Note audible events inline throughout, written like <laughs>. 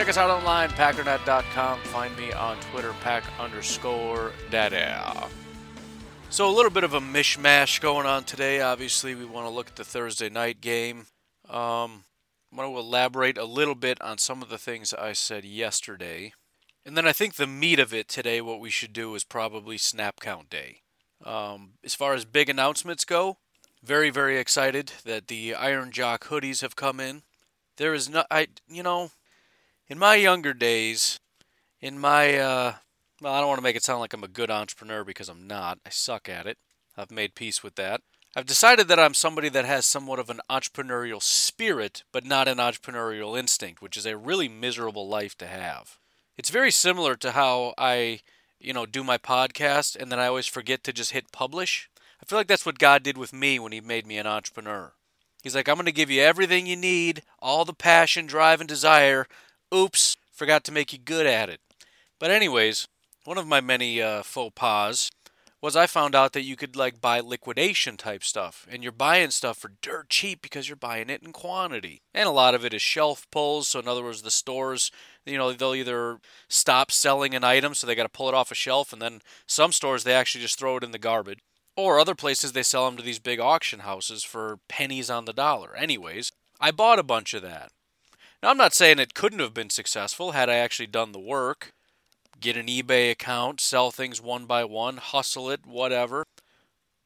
Check us out online, packernet.com. Find me on Twitter, pack underscore daddy. So, a little bit of a mishmash going on today. Obviously, we want to look at the Thursday night game. Um, I want to elaborate a little bit on some of the things I said yesterday. And then I think the meat of it today, what we should do is probably snap count day. Um, as far as big announcements go, very very excited that the Iron Jock hoodies have come in. There is no, I you know, in my younger days, in my uh, well, I don't want to make it sound like I'm a good entrepreneur because I'm not. I suck at it. I've made peace with that. I've decided that I'm somebody that has somewhat of an entrepreneurial spirit, but not an entrepreneurial instinct, which is a really miserable life to have. It's very similar to how I you know, do my podcast and then I always forget to just hit publish. I feel like that's what God did with me when He made me an entrepreneur. He's like, I'm going to give you everything you need, all the passion, drive, and desire. Oops, forgot to make you good at it. But, anyways, one of my many uh, faux pas was I found out that you could like buy liquidation type stuff, and you're buying stuff for dirt cheap because you're buying it in quantity. And a lot of it is shelf pulls. So in other words, the stores, you know, they'll either stop selling an item, so they got to pull it off a shelf, and then some stores they actually just throw it in the garbage. Or other places they sell them to these big auction houses for pennies on the dollar. Anyways, I bought a bunch of that. Now I'm not saying it couldn't have been successful had I actually done the work get an eBay account, sell things one by one, hustle it, whatever.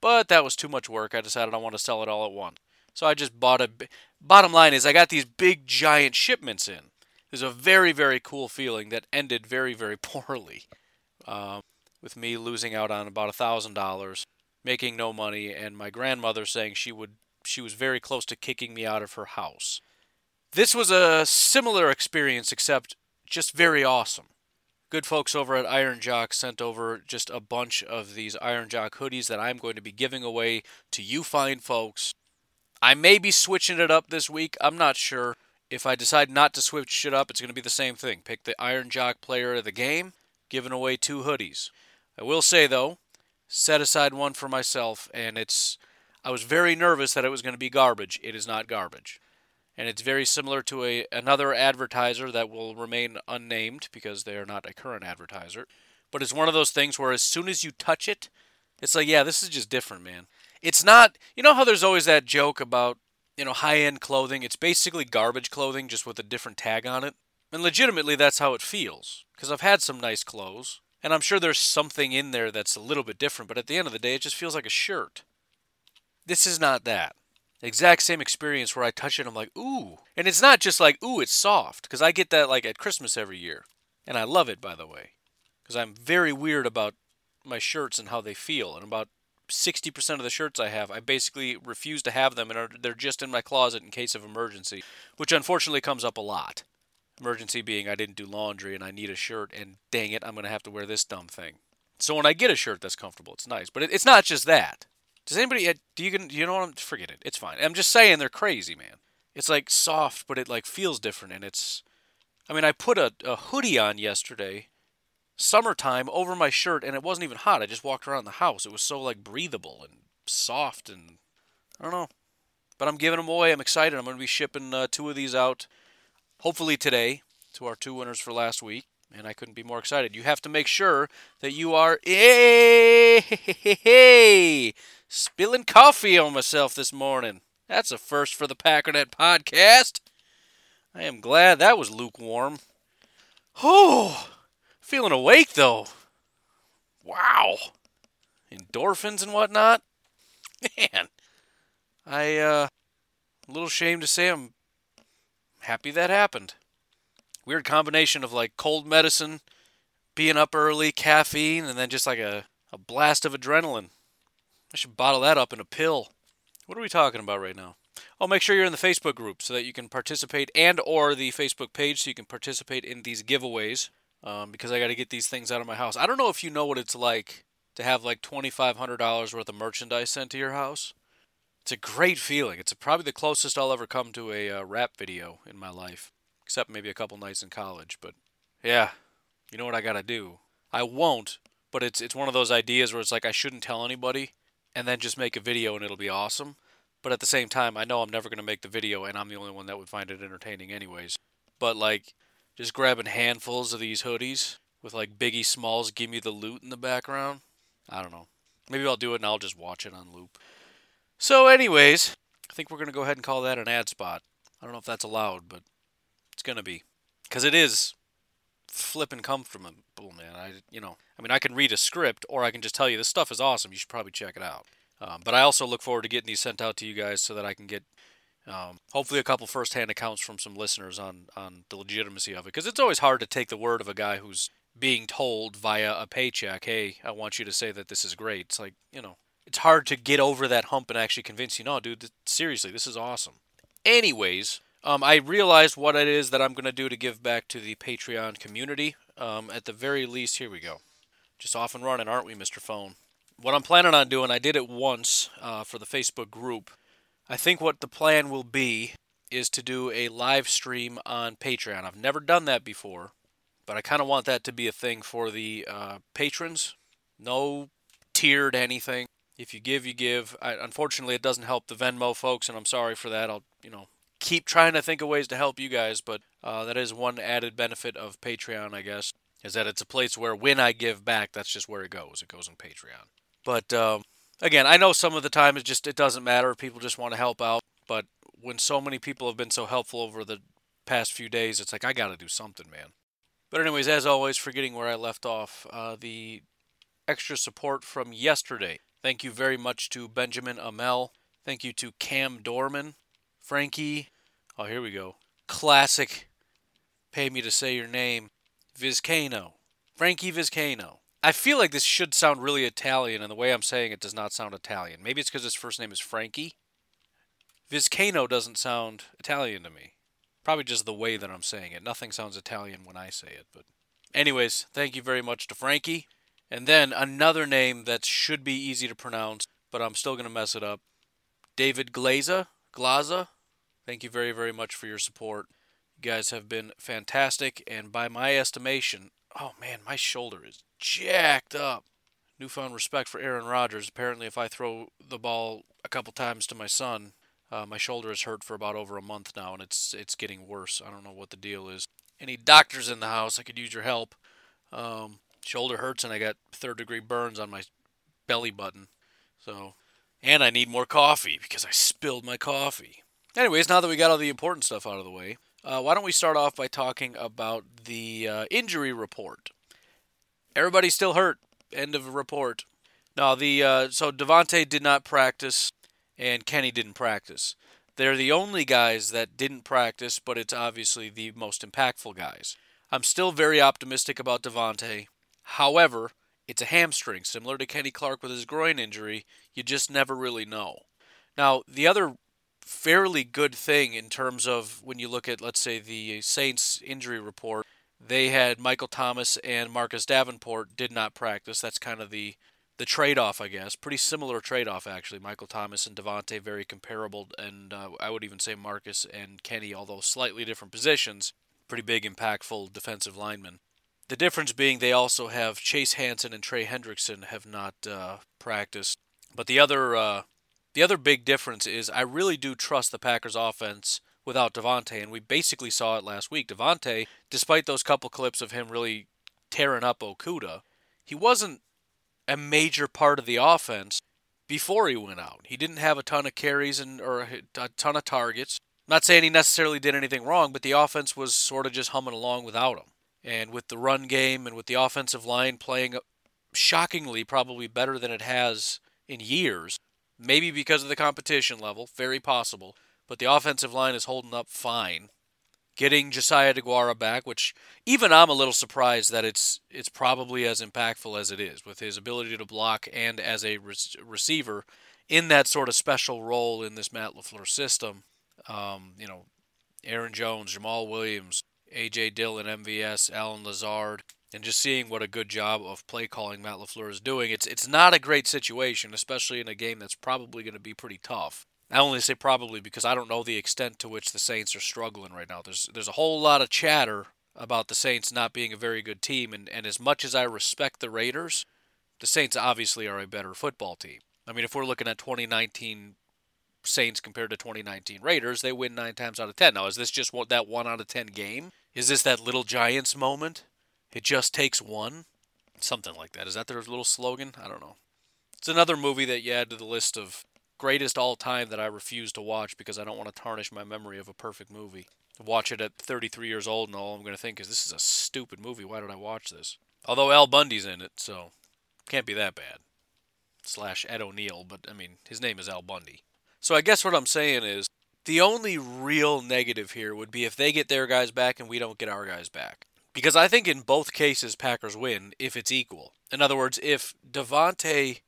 But that was too much work. I decided I want to sell it all at once. So I just bought a. Bottom line is, I got these big giant shipments in. It was a very, very cool feeling that ended very, very <laughs> poorly. Um, with me losing out on about a thousand dollars, making no money, and my grandmother saying she would she was very close to kicking me out of her house. This was a similar experience, except just very awesome good folks over at Iron Jock sent over just a bunch of these Iron Jock hoodies that I'm going to be giving away to you fine folks. I may be switching it up this week. I'm not sure. If I decide not to switch it up, it's going to be the same thing. Pick the Iron Jock player of the game, giving away two hoodies. I will say though, set aside one for myself, and it's. I was very nervous that it was going to be garbage. It is not garbage and it's very similar to a another advertiser that will remain unnamed because they are not a current advertiser. But it's one of those things where as soon as you touch it, it's like, yeah, this is just different, man. It's not, you know how there's always that joke about, you know, high-end clothing. It's basically garbage clothing just with a different tag on it. And legitimately that's how it feels because I've had some nice clothes and I'm sure there's something in there that's a little bit different, but at the end of the day it just feels like a shirt. This is not that exact same experience where I touch it, I'm like, ooh. And it's not just like, ooh, it's soft, because I get that like at Christmas every year. And I love it, by the way, because I'm very weird about my shirts and how they feel. And about 60% of the shirts I have, I basically refuse to have them, and are, they're just in my closet in case of emergency, which unfortunately comes up a lot. Emergency being I didn't do laundry and I need a shirt, and dang it, I'm going to have to wear this dumb thing. So when I get a shirt that's comfortable, it's nice. But it, it's not just that. Does anybody uh, do you do you know what I'm forget it. It's fine. I'm just saying they're crazy, man. It's like soft, but it like feels different and it's I mean, I put a, a hoodie on yesterday, summertime over my shirt and it wasn't even hot. I just walked around the house. It was so like breathable and soft and I don't know. But I'm giving them away. I'm excited. I'm going to be shipping uh, two of these out hopefully today to our two winners for last week and I couldn't be more excited. You have to make sure that you are hey, spilling coffee on myself this morning. That's a first for the Packernet podcast. I am glad that was lukewarm. Oh, feeling awake though. Wow. Endorphins and whatnot. Man, I uh, a little ashamed to say I'm happy that happened weird combination of like cold medicine, being up early, caffeine, and then just like a, a blast of adrenaline. I should bottle that up in a pill. What are we talking about right now? Oh, make sure you're in the Facebook group so that you can participate, and or the Facebook page so you can participate in these giveaways. um, because I got to get these things out of my house. I don't know if you know what it's like to have like $2,500 worth of merchandise sent to your house. It's a great feeling. It's probably the closest I'll ever come to a uh, rap video in my life, except maybe a couple nights in college. But yeah, you know what I got to do. I won't, but it's it's one of those ideas where it's like I shouldn't tell anybody, and then just make a video and it'll be awesome. But at the same time, I know I'm never going to make the video, and I'm the only one that would find it entertaining, anyways. But like, just grabbing handfuls of these hoodies with like Biggie Smalls "Give Me the Loot" in the background. I don't know. Maybe I'll do it and I'll just watch it on loop. So, anyways, I think we're going to go ahead and call that an ad spot. I don't know if that's allowed, but it's going to be. Because it is flipping comfortable, man. I, you know, I mean, I can read a script or I can just tell you this stuff is awesome. You should probably check it out. Um, but I also look forward to getting these sent out to you guys so that I can get um, hopefully a couple first-hand accounts from some listeners on on the legitimacy of it. Because it's always hard to take the word of a guy who's being told via a paycheck, "Hey, I want you to say that this is great." It's like you know, it's hard to get over that hump and actually convince you, "No, dude, th- seriously, this is awesome." Anyways, um, I realized what it is that I'm going to do to give back to the Patreon community. Um, at the very least, here we go. Just off and running, aren't we, Mr. Phone? What I'm planning on doing, I did it once uh, for the Facebook group. I think what the plan will be is to do a live stream on Patreon. I've never done that before, but I kind of want that to be a thing for the uh, patrons. No tiered anything. If you give, you give. I, unfortunately, it doesn't help the Venmo folks, and I'm sorry for that. I'll, you know, keep trying to think of ways to help you guys, but uh, that is one added benefit of Patreon, I guess, is that it's a place where when I give back, that's just where it goes. It goes on Patreon. But um, again, I know some of the time it just it doesn't matter. People just want to help out. But when so many people have been so helpful over the past few days, it's like I got to do something, man. But anyways, as always, forgetting where I left off, uh, the extra support from yesterday. Thank you very much to Benjamin Amel. Thank you to Cam Dorman, Frankie. Oh, here we go. Classic. Pay me to say your name. Vizcano. Frankie Vizcano. I feel like this should sound really Italian, and the way I'm saying it does not sound Italian. Maybe it's because his first name is Frankie. Vizcano doesn't sound Italian to me. Probably just the way that I'm saying it. Nothing sounds Italian when I say it, but anyways, thank you very much to Frankie. And then another name that should be easy to pronounce, but I'm still going to mess it up. David Glaza, Glaza. Thank you very very much for your support. You guys have been fantastic and by my estimation, oh man, my shoulder is jacked up. Newfound respect for Aaron Rodgers. Apparently, if I throw the ball a couple times to my son, uh, my shoulder is hurt for about over a month now, and it's it's getting worse. I don't know what the deal is. Any doctors in the house? I could use your help. Um, shoulder hurts, and I got third degree burns on my belly button. So, and I need more coffee because I spilled my coffee. Anyways, now that we got all the important stuff out of the way, uh, why don't we start off by talking about the uh, injury report? Everybody's still hurt. End of the report. Now the uh, so Davante did not practice, and Kenny didn't practice. They're the only guys that didn't practice, but it's obviously the most impactful guys. I'm still very optimistic about Davante. However, it's a hamstring, similar to Kenny Clark with his groin injury. You just never really know. Now, the other fairly good thing in terms of when you look at, let's say, the Saints injury report, they had Michael Thomas and Marcus Davenport did not practice. That's kind of the the trade off, I guess. Pretty similar trade off, actually. Michael Thomas and Davante, very comparable, and uh, I would even say Marcus and Kenny, although slightly different positions, pretty big, impactful defensive linemen. The difference being they also have Chase Hansen and Trey Hendrickson have not uh, practiced. But the other uh, the other big difference is I really do trust the Packers offense without Davante, and we basically saw it last week. Davante, despite those couple clips of him really tearing up Okudah, he wasn't a major part of the offense before he went out. He didn't have a ton of carries and or a ton of targets. I'm not saying he necessarily did anything wrong, but the offense was sort of just humming along without him. And with the run game and with the offensive line playing uh, shockingly probably better than it has in years, maybe because of the competition level, very possible, but the offensive line is holding up fine. Getting Josiah DeGuara back, which even I'm a little surprised that it's it's probably as impactful as it is, with his ability to block and as a re- receiver in that sort of special role in this Matt LaFleur system. Um, you know, Aaron Jones, Jamaal Williams, A.J. Dillon, MVS, Allen Lazard, and just seeing what a good job of play calling Matt LaFleur is doing. It's, it's not a great situation, especially in a game that's probably going to be pretty tough. I only say probably because I don't know the extent to which the Saints are struggling right now. There's there's a whole lot of chatter about the Saints not being a very good team, and, and as much as I respect the Raiders, the Saints obviously are a better football team. I mean, if we're looking at 2019 Saints compared to 2019 Raiders, they win nine times out of ten. Now, is this just what, that one out of ten game? Is this that little Giants moment? It just takes one? Something like that. Is that their little slogan? I don't know. It's another movie that you add to the list of greatest all time that I refuse to watch because I don't want to tarnish my memory of a perfect movie. Watch it at 33 years old, and all I'm going to think is, this is a stupid movie. Why did I watch this? Although Al Bundy's in it, so can't be that bad. Slash Ed O'Neill, but I mean, his name is Al Bundy. So I guess what I'm saying is the only real negative here would be if they get their guys back and we don't get our guys back. Because I think in both cases Packers win if it's equal. In other words, if Davante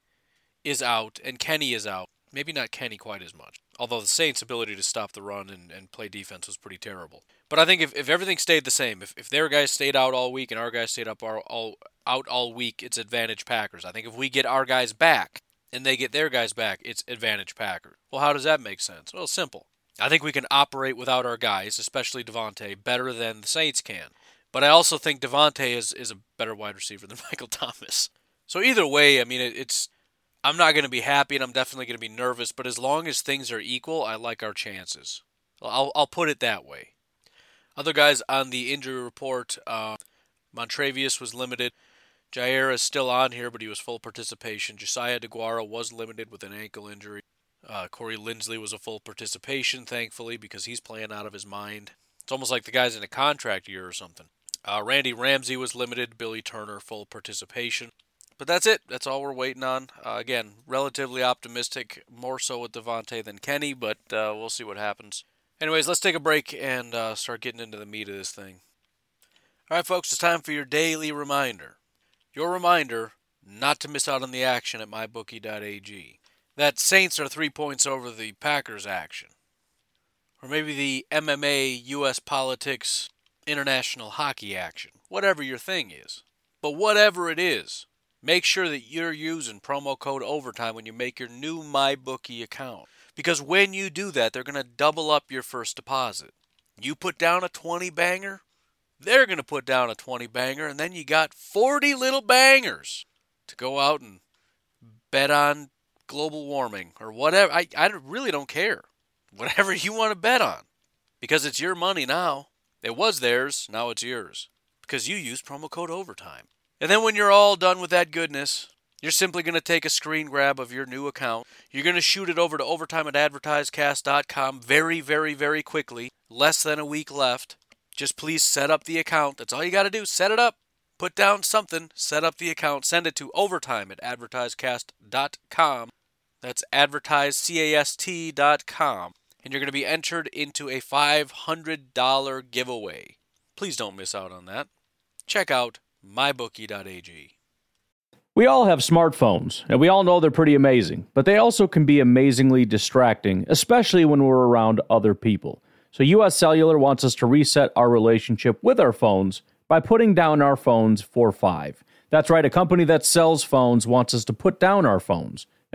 is out and Kenny is out, maybe not Kenny quite as much. Although the Saints' ability to stop the run and, and play defense was pretty terrible. But I think if, if everything stayed the same, if, if their guys stayed out all week and our guys stayed up all, all out all week, it's advantage Packers. I think if we get our guys back, and they get their guys back, it's advantage Packers. Well, how does that make sense? Well, simple. I think we can operate without our guys, especially Davante, better than the Saints can. But I also think Davante is, is a better wide receiver than <laughs> Michael Thomas. So either way, I mean, it, it's I'm not going to be happy and I'm definitely going to be nervous. But as long as things are equal, I like our chances. I'll I'll put it that way. Other guys on the injury report, uh, Montravius was limited. Jaire is still on here, but he was full participation. Josiah DeGuara was limited with an ankle injury. Uh, Corey Linsley was a full participation, thankfully, because he's playing out of his mind. It's almost like the guy's in a contract year or something. Uh, Randy Ramsey was limited. Billy Turner, full participation. But that's it. That's all we're waiting on. Uh, again, relatively optimistic, more so with Davante than Kenny, but uh, we'll see what happens. Anyways, let's take a break and uh, start getting into the meat of this thing. All right, folks, it's time for your daily reminder. Your reminder not to miss out on the action at mybookie.ag. That Saints are three points over the Packers action. Or maybe the MMA, U.S. politics, international hockey action. Whatever your thing is. But whatever it is, make sure that you're using promo code OVERTIME when you make your new MyBookie account. Because when you do that, they're going to double up your first deposit. You put down a 20 banger, they're going to put down a 20 banger, and then you got 40 little bangers to go out and bet on global warming or whatever. I, I really don't care. Whatever you want to bet on. Because it's your money now. It was theirs, now it's yours. Because you used promo code OVERTIME. And then when you're all done with that goodness, you're simply going to take a screen grab of your new account. You're going to shoot it over to overtime at advertisecast.com very, very, very quickly. Less than a week left. Just please set up the account. That's all you got to do. Set it up. Put down something. Set up the account. Send it to overtime at advertisecast.com. That's advertisecast.com. And you're going to be entered into a $500 giveaway. Please don't miss out on that. Check out mybookie.ag. We all have smartphones, and we all know they're pretty amazing, but they also can be amazingly distracting, especially when we're around other people. So, US Cellular wants us to reset our relationship with our phones by putting down our phones for five. That's right, a company that sells phones wants us to put down our phones.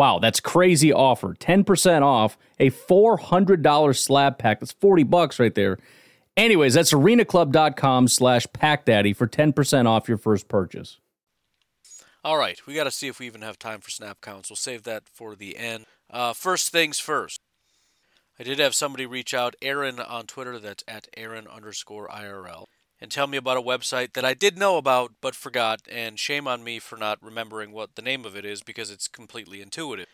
Wow, that's crazy offer. 10% off a $400 slab pack. That's 40 bucks right there. Anyways, that's arenaclub.com slash packdaddy for 10% off your first purchase. All right, we got to see if we even have time for snap counts. We'll save that for the end. Uh, first things first. I did have somebody reach out, Aaron on Twitter, that's at Aaron underscore IRL, and tell me about a website that I did know about but forgot, and shame on me for not remembering what the name of it is because it's completely intuitive.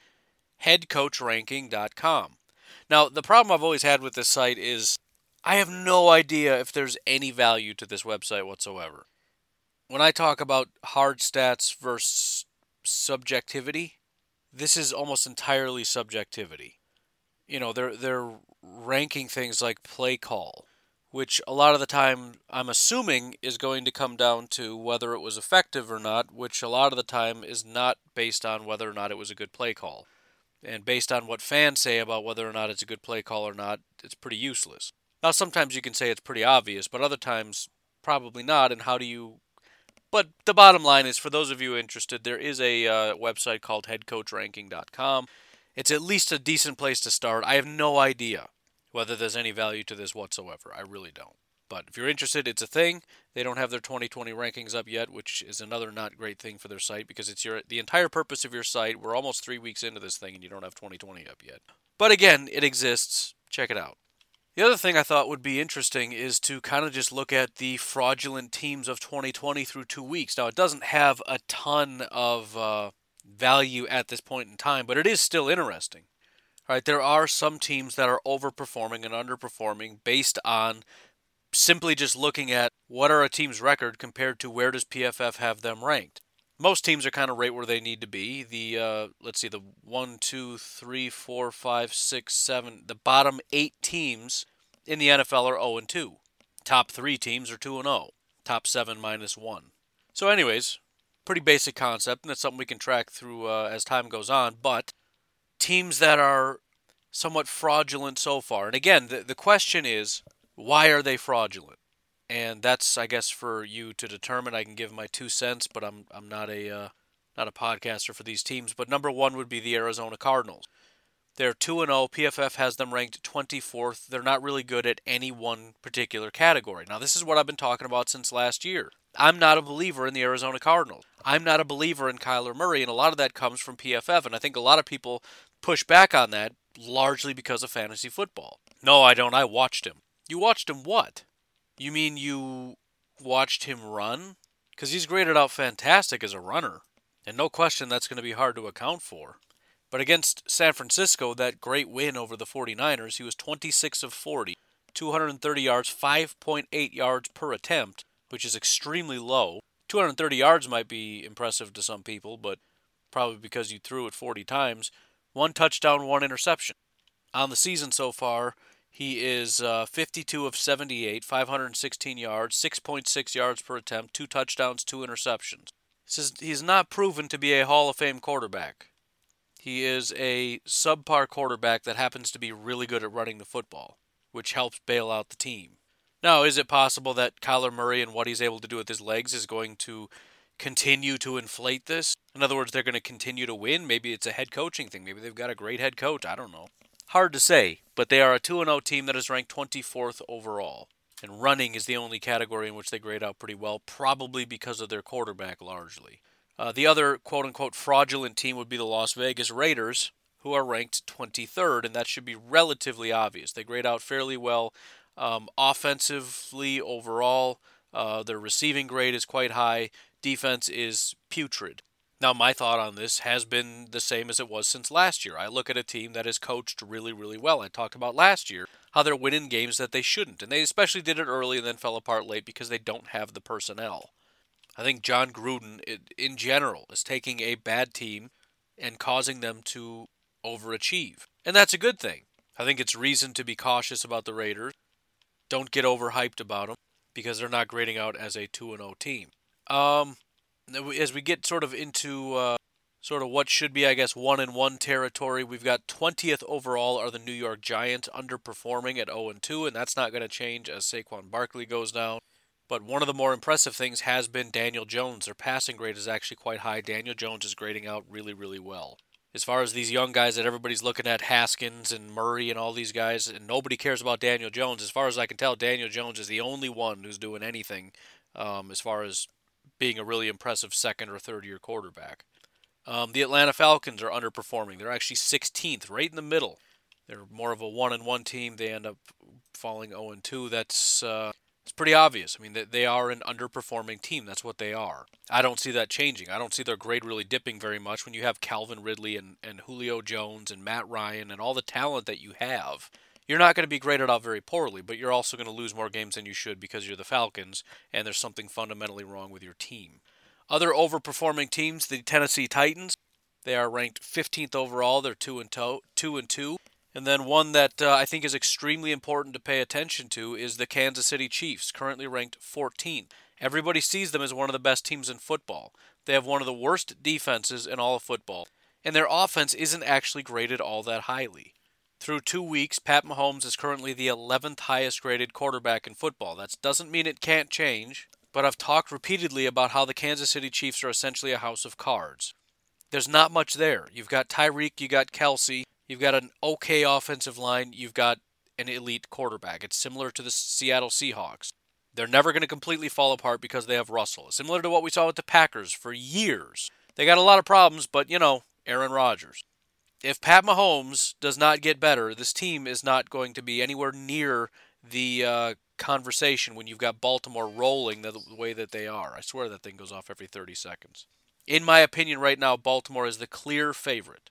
HeadCoachRanking.com. Now, the problem I've always had with this site is I have no idea if there's any value to this website whatsoever. When I talk about hard stats versus subjectivity, this is almost entirely subjectivity. You know, they're they're ranking things like play call, which a lot of the time I'm assuming is going to come down to whether it was effective or not, which a lot of the time is not based on whether or not it was a good play call. And based on what fans say about whether or not it's a good play call or not, it's pretty useless. Now, sometimes you can say it's pretty obvious, but other times probably not. And how do you. But the bottom line is for those of you interested, there is a uh, website called headcoachranking.com. It's at least a decent place to start. I have no idea whether there's any value to this whatsoever. I really don't. But if you're interested, it's a thing. They don't have their 2020 rankings up yet, which is another not great thing for their site because it's your the entire purpose of your site. We're almost three weeks into this thing and you don't have 2020 up yet. But again, it exists. Check it out. The other thing I thought would be interesting is to kind of just look at the fraudulent teams of 2020 through two weeks. Now, it doesn't have a ton of uh, value at this point in time, but it is still interesting. Right, there are some teams that are overperforming and underperforming based on simply just looking at what are a team's record compared to where does PFF have them ranked. Most teams are kind of right where they need to be. The uh, let's see, the one, two, three, four, five, six, seven. The bottom eight teams in the NFL are 0 and 2. Top three teams are 2 and 0. Top seven minus one. So, anyways, pretty basic concept, and that's something we can track through uh, as time goes on. But teams that are somewhat fraudulent so far, and again, the, the question is why are they fraudulent? And that's, I guess, for you to determine. I can give my two cents, but I'm I'm not a uh, not a podcaster for these teams. But number one would be the Arizona Cardinals. They're 2 and 0. PFF has them ranked 24th. They're not really good at any one particular category. Now, this is what I've been talking about since last year. I'm not a believer in the Arizona Cardinals. I'm not a believer in Kyler Murray, and a lot of that comes from PFF. And I think a lot of people push back on that largely because of fantasy football. No, I don't. I watched him. You watched him what? You mean you watched him run? Because he's graded out fantastic as a runner. And no question that's going to be hard to account for. But against San Francisco, that great win over the 49ers, he was 26 of 40, 230 yards, 5.8 yards per attempt, which is extremely low. 230 yards might be impressive to some people, but probably because you threw it 40 times. One touchdown, one interception. On the season so far, he is uh, 52 of 78, 516 yards, 6.6 yards per attempt, two touchdowns, two interceptions. Says he's not proven to be a Hall of Fame quarterback. He is a subpar quarterback that happens to be really good at running the football, which helps bail out the team. Now, is it possible that Kyler Murray and what he's able to do with his legs is going to continue to inflate this? In other words, they're going to continue to win? Maybe it's a head coaching thing. Maybe they've got a great head coach. I don't know. Hard to say, but they are a 2 0 team that is ranked 24th overall. And running is the only category in which they grade out pretty well, probably because of their quarterback largely. Uh, the other quote unquote fraudulent team would be the Las Vegas Raiders, who are ranked 23rd, and that should be relatively obvious. They grade out fairly well um, offensively overall. Uh, their receiving grade is quite high. Defense is putrid. Now, my thought on this has been the same as it was since last year. I look at a team that is coached really, really well. I talked about last year how they're winning games that they shouldn't, and they especially did it early and then fell apart late because they don't have the personnel. I think Jon Gruden, in general, is taking a bad team and causing them to overachieve. And that's a good thing. I think it's reason to be cautious about the Raiders. Don't get overhyped about them because they're not grading out as a 2 0 team. Um, as we get sort of into uh, sort of what should be, I guess, one and one territory, we've got 20th overall are the New York Giants underperforming at 0 and 2, and that's not going to change as Saquon Barkley goes down. But one of the more impressive things has been Daniel Jones. Their passing grade is actually quite high. Daniel Jones is grading out really, really well. as far as these young guys that everybody's looking at, Haskins and Murray and all these guys, and nobody cares about Daniel Jones. As far as I can tell, Daniel Jones is the only one who's doing anything um, as far as being a really impressive second or third year quarterback. Um, the Atlanta Falcons are underperforming. They're actually 16th, right in the middle. They're more of a one and one team. They end up falling 0 and 2. That's uh, it's pretty obvious. I mean, they, they are an underperforming team. That's what they are. I don't see that changing. I don't see their grade really dipping very much when you have Calvin Ridley and, and Julio Jones and Matt Ryan and all the talent that you have. You're not going to be graded out very poorly, but you're also going to lose more games than you should because you're the Falcons and there's something fundamentally wrong with your team. Other overperforming teams, the Tennessee Titans, they are ranked 15th overall. They're 2 and 2, 2 and 2. And then one that uh, I think is extremely important to pay attention to is the Kansas City Chiefs, currently ranked 14th. Everybody sees them as one of the best teams in football. They have one of the worst defenses in all of football, and their offense isn't actually graded all that highly. Through two weeks, Pat Mahomes is currently the 11th highest graded quarterback in football. That doesn't mean it can't change, but I've talked repeatedly about how the Kansas City Chiefs are essentially a house of cards. There's not much there. You've got Tyreek, you've got Kelce, You've got an okay offensive line. You've got an elite quarterback. It's similar to the Seattle Seahawks. They're never going to completely fall apart because they have Russell. Similar to what we saw with the Packers for years. They got a lot of problems, but you know, Aaron Rodgers. If Pat Mahomes does not get better, this team is not going to be anywhere near the uh, conversation when you've got Baltimore rolling the way that they are. I swear that thing goes off every 30 seconds. In my opinion, right now, Baltimore is the clear favorite.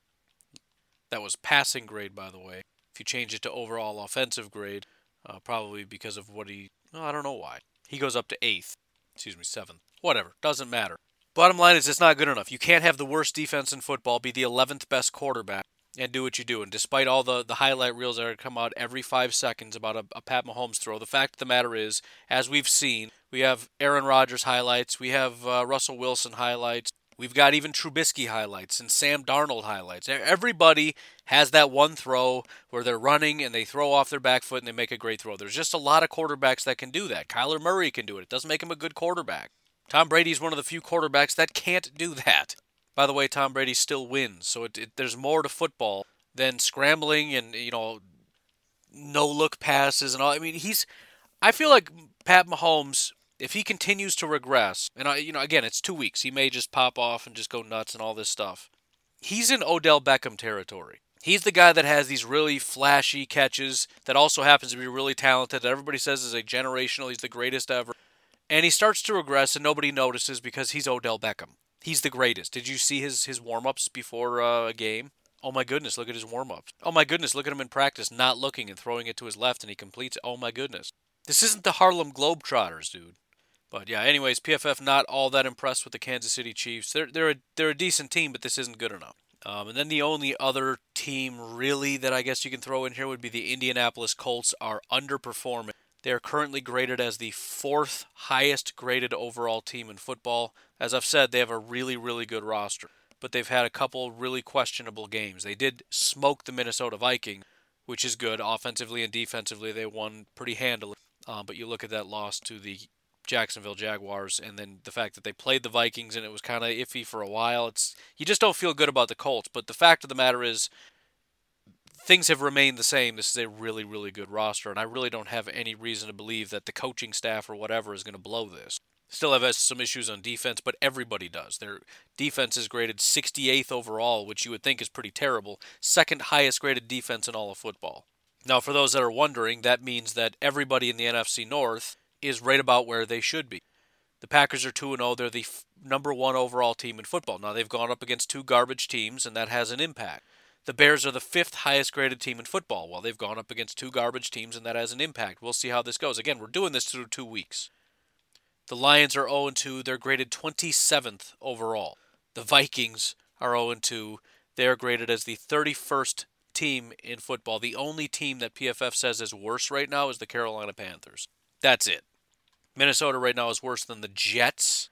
That was passing grade, by the way. If you change it to overall offensive grade, uh, probably because of what he. Well, I don't know why. He goes up to eighth. Excuse me, seventh. Whatever. Doesn't matter. Bottom line is, it's not good enough. You can't have the worst defense in football be the 11th best quarterback and do what you do. And despite all the, the highlight reels that come out every five seconds about a, a Pat Mahomes throw, the fact of the matter is, as we've seen, we have Aaron Rodgers highlights, we have uh, Russell Wilson highlights, We've got even Trubisky highlights and Sam Darnold highlights. Everybody has that one throw where they're running and they throw off their back foot and they make a great throw. There's just a lot of quarterbacks that can do that. Kyler Murray can do it. It doesn't make him a good quarterback. Tom Brady's one of the few quarterbacks that can't do that. By the way, Tom Brady still wins, so it, it, there's more to football than scrambling and you know no look passes and all. I mean, he's. I feel like Pat Mahomes if he continues to regress, and I, you know, again, it's two weeks. He may just pop off and just go nuts and all this stuff. He's in Odell Beckham territory. He's the guy that has these really flashy catches that also happens to be really talented. That everybody says is a generational. He's the greatest ever. And he starts to regress, and nobody notices because he's Odell Beckham. He's the greatest. Did you see his his warm ups before uh, a game? Oh my goodness, look at his warm ups. Oh my goodness, look at him in practice, not looking and throwing it to his left, and he completes it. Oh my goodness. This isn't the Harlem Globetrotters, dude. But yeah, anyways, PFF not all that impressed with the Kansas City Chiefs. They're they're a, they're a decent team, but this isn't good enough. Um, and then the only other team really that I guess you can throw in here would be the Indianapolis Colts are underperforming. They are currently graded as the fourth highest graded overall team in football. As I've said, they have a really really good roster, but they've had a couple really questionable games. They did smoke the Minnesota Vikings, which is good offensively and defensively. They won pretty handily. Uh, but you look at that loss to the Jacksonville Jaguars, and then the fact that they played the Vikings and it was kind of iffy for a while. It's you just don't feel good about the Colts. But the fact of the matter is, things have remained the same. This is a really, really good roster, and I really don't have any reason to believe that the coaching staff or whatever is going to blow this. Still have some issues on defense, but everybody does. Their defense is graded 68th overall, which you would think is pretty terrible. Second highest graded defense in all of football. Now, for those that are wondering, that means that everybody in the NFC North is right about where they should be. The Packers are 2 0. They're the f- number one overall team in football. Now, they've gone up against two garbage teams, and that has an impact. The Bears are the fifth highest graded team in football. Well, they've gone up against two garbage teams, and that has an impact. We'll see how this goes. Again, we're doing this through two weeks. The Lions are 0 2. They're graded 27th overall. The Vikings are 0 2. They're graded as the 31st team in football. The only team that PFF says is worse right now is the Carolina Panthers. That's it. Minnesota right now is worse than the Jets,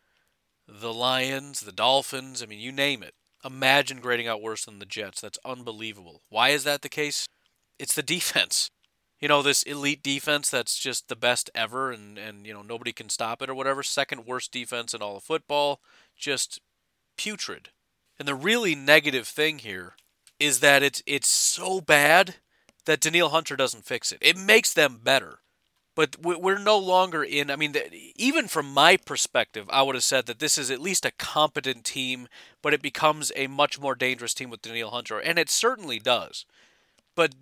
the Lions, the Dolphins. I mean, you name it. Imagine grading out worse than the Jets. That's unbelievable. Why is that the case? It's the defense. You know, this elite defense that's just the best ever and, and you know, nobody can stop it or whatever. Second worst defense in all of football. Just putrid. And the really negative thing here is that it's it's so bad that Danielle Hunter doesn't fix it. It makes them better. But we're no longer in. I mean, even from my perspective, I would have said that this is at least a competent team, but it becomes a much more dangerous team with Danielle Hunter, and it certainly does. But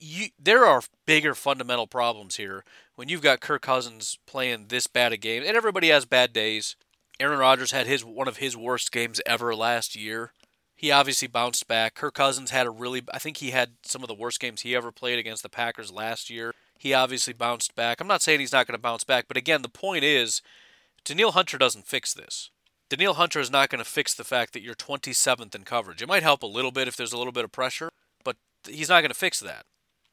you, there are bigger fundamental problems here when you've got Kirk Cousins playing this bad a game, and everybody has bad days. Aaron Rodgers had his one of his worst games ever last year. He obviously bounced back. Kirk Cousins had a really, I think he had some of the worst games he ever played against the Packers last year. He obviously bounced back. I'm not saying he's not going to bounce back, but again, the point is, Danielle Hunter doesn't fix this. Danielle Hunter is not going to fix the fact that you're 27th in coverage. It might help a little bit if there's a little bit of pressure, but he's not going to fix that.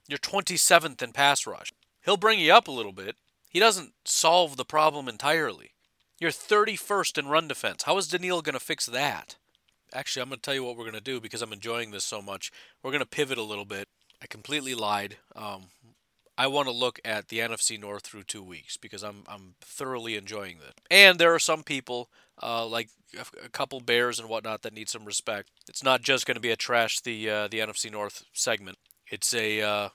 You're 27th in pass rush. He'll bring you up a little bit. He doesn't solve the problem entirely. You're 31st in run defense. How is Danielle going to fix that? Actually, I'm going to tell you what we're going to do because I'm enjoying this so much. We're going to pivot a little bit. I completely lied. Um, I want to look at the NFC North through two weeks because I'm I'm thoroughly enjoying this. And there are some people, uh, like a, couple Bears and whatnot, that need some respect. It's not just going to be a trash the uh, the NFC North segment. It's a uh,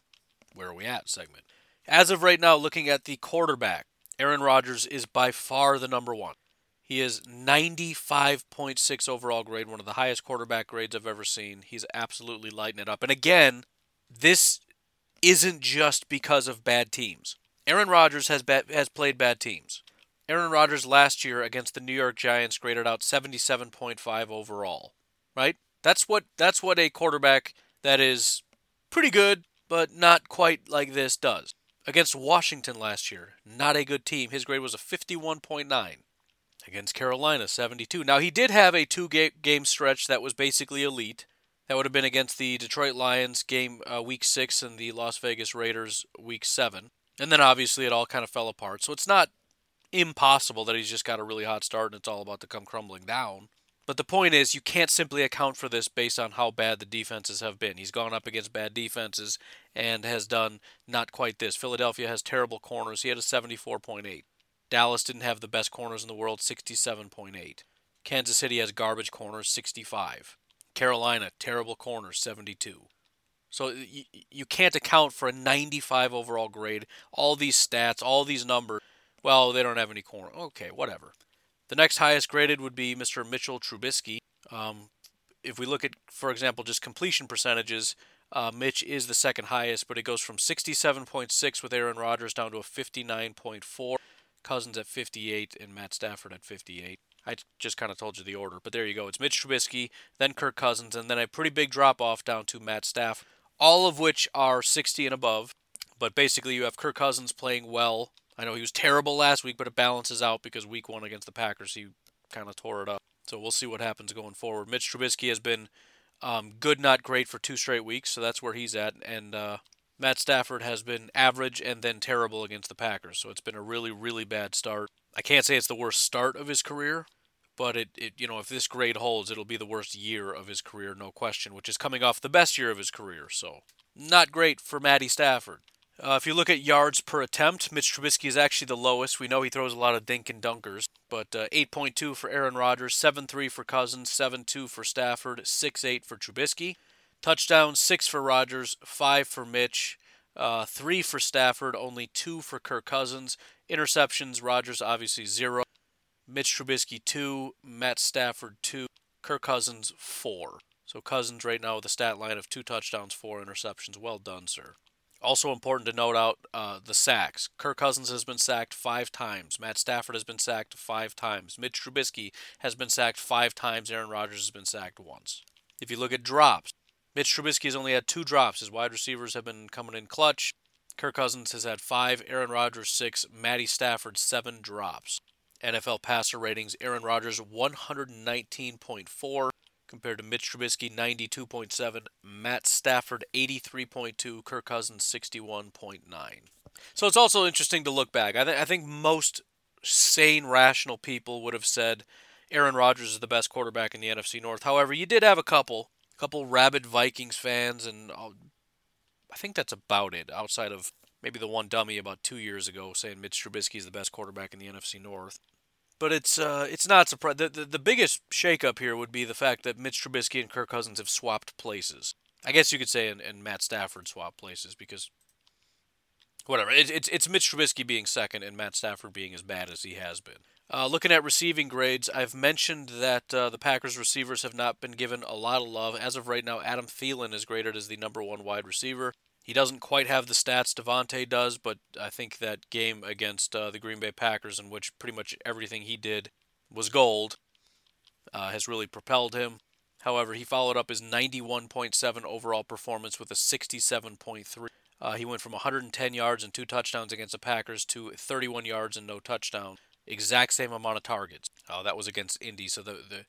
where are we at segment. As of right now, looking at the quarterback, Aaron Rodgers is by far the number one. He is 95.6 overall grade, one of the highest quarterback grades I've ever seen. He's absolutely lighting it up. And again, this isn't just because of bad teams. Aaron Rodgers has ba- has played bad teams. Aaron Rodgers last year against the New York Giants graded out 77.5 overall. Right? That's what that's what a quarterback that is pretty good but not quite like this does. Against Washington last year, not a good team. His grade was a 51.9. Against Carolina, 72. Now he did have a two game stretch that was basically elite. That would have been against the Detroit Lions game uh, week six and the Las Vegas Raiders week seven. And then obviously it all kind of fell apart. So it's not impossible that he's just got a really hot start and it's all about to come crumbling down. But the point is, you can't simply account for this based on how bad the defenses have been. He's gone up against bad defenses and has done not quite this. Philadelphia has terrible corners. He had a 74.8. Dallas didn't have the best corners in the world, 67.8. Kansas City has garbage corners, 65. Carolina, terrible corners, 72. So you, you can't account for a 95 overall grade. All these stats, all these numbers. Well, they don't have any corner. Okay, whatever. The next highest graded would be Mr. Mitchell Trubisky. Um, if we look at, for example, just completion percentages, uh, Mitch is the second highest, but it goes from 67.6 with Aaron Rodgers down to a 59.4. Cousins at 58 and Matt Stafford at 58. I just kind of told you the order, but there you go. It's Mitch Trubisky, then Kirk Cousins, and then a pretty big drop off down to Matt Stafford, all of which are 60 and above. But basically, you have Kirk Cousins playing well. I know he was terrible last week, but it balances out because week one against the Packers, he kind of tore it up. So we'll see what happens going forward. Mitch Trubisky has been um, good, not great for two straight weeks, so that's where he's at. And uh, Matt Stafford has been average and then terrible against the Packers. So it's been a really, really bad start. I can't say it's the worst start of his career, but it, it you know if this grade holds, it'll be the worst year of his career, no question. Which is coming off the best year of his career, so not great for Matty Stafford. Uh, if you look at yards per attempt, Mitch Trubisky is actually the lowest. We know he throws a lot of dink and dunkers, but uh, 8.2 for Aaron Rodgers, 7.3 for Cousins, 7.2 for Stafford, 6.8 for Trubisky. Touchdowns, 6 for Rodgers, 5 for Mitch, uh, 3 for Stafford, only 2 for Kirk Cousins. Interceptions, Rodgers obviously 0. Mitch Trubisky, 2. Matt Stafford, 2. Kirk Cousins, 4. So Cousins right now with a stat line of 2 touchdowns, 4 interceptions. Well done, sir. Also important to note out uh, the sacks. Kirk Cousins has been sacked five times. Matt Stafford has been sacked five times. Mitch Trubisky has been sacked five times. Aaron Rodgers has been sacked once. If you look at drops, Mitch Trubisky has only had two drops. His wide receivers have been coming in clutch. Kirk Cousins has had five. Aaron Rodgers six. Matty Stafford seven drops. NFL passer ratings: Aaron Rodgers 119.4 compared to Mitch Trubisky 92.7, Matt Stafford 83.2, Kirk Cousins 61.9. So it's also interesting to look back. I, th- I think most sane, rational people would have said Aaron Rodgers is the best quarterback in the NFC North. However, you did have a couple, a couple rabid Vikings fans, and uh, I think that's about it. Outside of maybe the one dummy about two years ago saying Mitch Trubisky is the best quarterback in the NFC North. but it's uh, it's not surprising. The, the, the biggest shakeup here would be the fact that Mitch Trubisky and Kirk Cousins have swapped places. I guess you could say, and, and Matt Stafford swapped places because whatever. It, it's it's Mitch Trubisky being second and Matt Stafford being as bad as he has been. Uh, looking at receiving grades, I've mentioned that uh, the Packers receivers have not been given a lot of love. As of right now, Adam Thielen is graded as the number one wide receiver. He doesn't quite have the stats Davante does, but I think that game against uh, the Green Bay Packers, in which pretty much everything he did was gold, uh, has really propelled him. However, he followed up his 91.7 overall performance with a 67.3. Uh, he went from 110 yards and two touchdowns against the Packers to 31 yards and no touchdown. Exact same amount of targets. Uh, that was against Indy. So the the